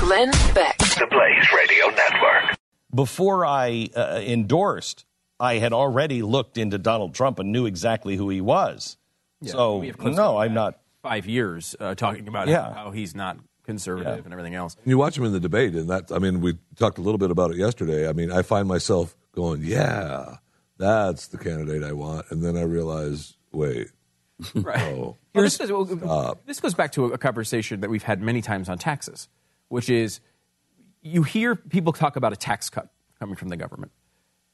Glenn Beck. The Blaze Radio Network. Before I uh, endorsed, I had already looked into Donald Trump and knew exactly who he was. so, we have clips no, I'm not. Five years uh, talking about Yeah. how, how he's not conservative and everything else. You watch him in the debate, and that, I mean, we talked a little bit about it yesterday. I mean, I find myself going, yeah, that's the candidate I want. And then I realize, wait, Right. oh, Well, this, is, well, this goes back to a, a conversation that we've had many times on taxes, which is you hear people talk about a tax cut coming from the government.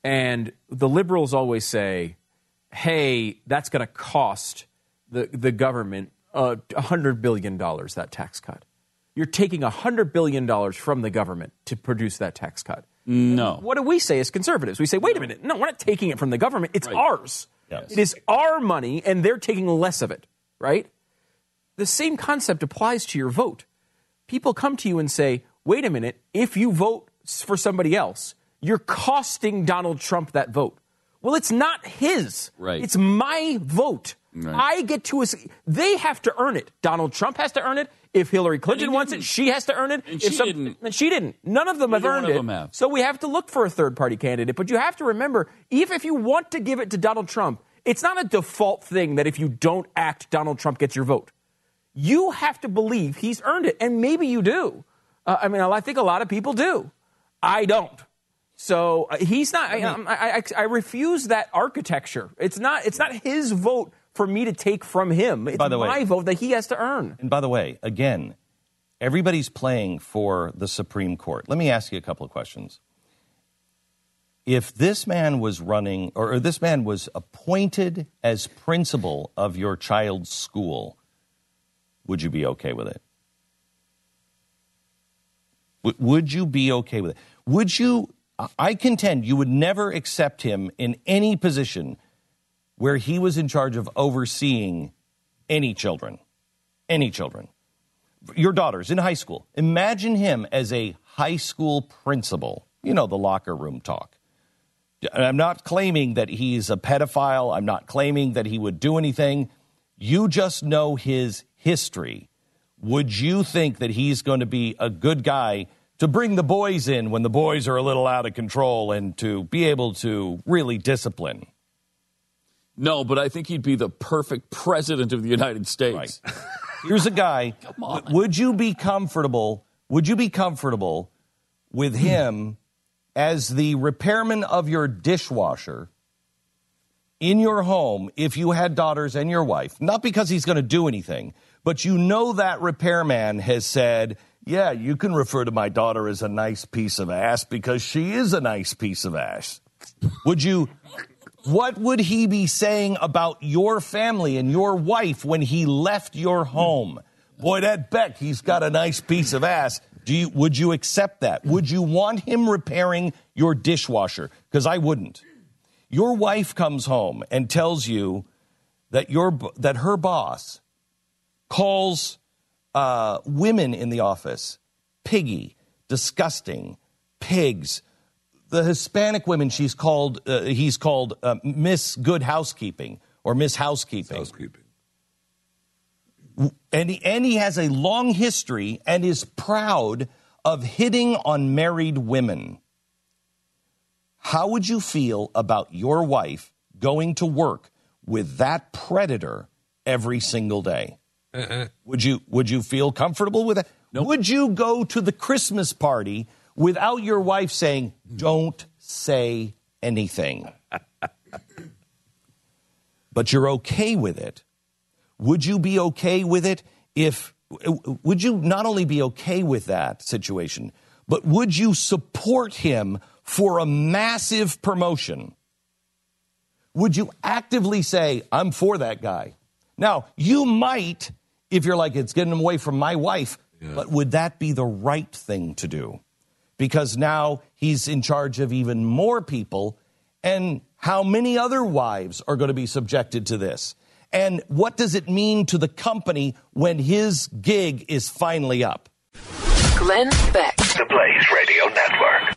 And the liberals always say, hey, that's going to cost the, the government uh, $100 billion, that tax cut. You're taking $100 billion from the government to produce that tax cut. No. What do we say as conservatives? We say, wait a minute, no, we're not taking it from the government. It's ours. Yes. It is our money, and they're taking less of it, right? The same concept applies to your vote. People come to you and say, wait a minute, if you vote for somebody else, you're costing Donald Trump that vote. Well, it's not his. Right. It's my vote. Right. I get to. They have to earn it. Donald Trump has to earn it. If Hillary Clinton wants it, she has to earn it. And if she didn't. And she didn't. None of them have Neither one earned of it. them have. So we have to look for a third party candidate. But you have to remember, even if you want to give it to Donald Trump, it's not a default thing that if you don't act, Donald Trump gets your vote. You have to believe he's earned it, and maybe you do. Uh, I mean, I think a lot of people do. I don't. So uh, he's not. I, I, I, I refuse that architecture. It's not. It's not his vote for me to take from him. It's By the way- my vote that he has to earn. And by the way, again, everybody's playing for the Supreme Court. Let me ask you a couple of questions. If this man was running, or, or this man was appointed as principal of your child's school, would you be okay with it? Would you be okay with it? Would you? I- contend you would never accept him in any position where he was in charge of overseeing any children. Any children. Your daughter's in high school. Imagine him as a high school principal. You know, the locker room talk. I'm not claiming that he's a pedophile. I'm not claiming that he would do anything. You just know his history. Would you think that he's going to be a good guy to bring the boys in when the boys are a little out of control and to be able to really discipline? No, but I think he'd be the perfect president of the United States. Here's a guy. w- Would you be comfortable? Would you be comfortable with him as the repairman of your dishwasher in your home if you had daughters and your wife? Not because he's going to do anything, but you know that repairman has said, "Yeah, you can refer to my daughter as a nice piece of ass because she is a nice piece of ass." Would you what would he be saying about your family and your wife when he left your home? Boy, that Beck, he's got a nice piece of ass. Do you, would you accept that? Would you want him repairing your dishwasher? Because I wouldn't. Your wife comes home and tells you that your that her boss calls uh, women in the office piggy, disgusting, pigs, the Hispanic women she's called uh, he's called uh, Miss Good Housekeeping or Miss Housekeeping. housekeeping. And he, and he has a long history and is proud of hitting on married women. How would you feel about your wife going to work with that predator every single day? Would you would you feel comfortable with that? Would you go to the Christmas party without your wife saying, "Don't say anything"? but you're okay with it. Would you be okay with it if would you not only be okay with that situation, but would you support him for a massive promotion? Would you actively say, I'm for that guy? Now, you might, if you're like, it's getting him away from my wife, but would that be the right thing to do? because now he's in charge of even more people. And how many other wives are going to be subjected to this? And what does it mean to the company when his gig is finally up? Glenn Beck. The Blaze Radio Network.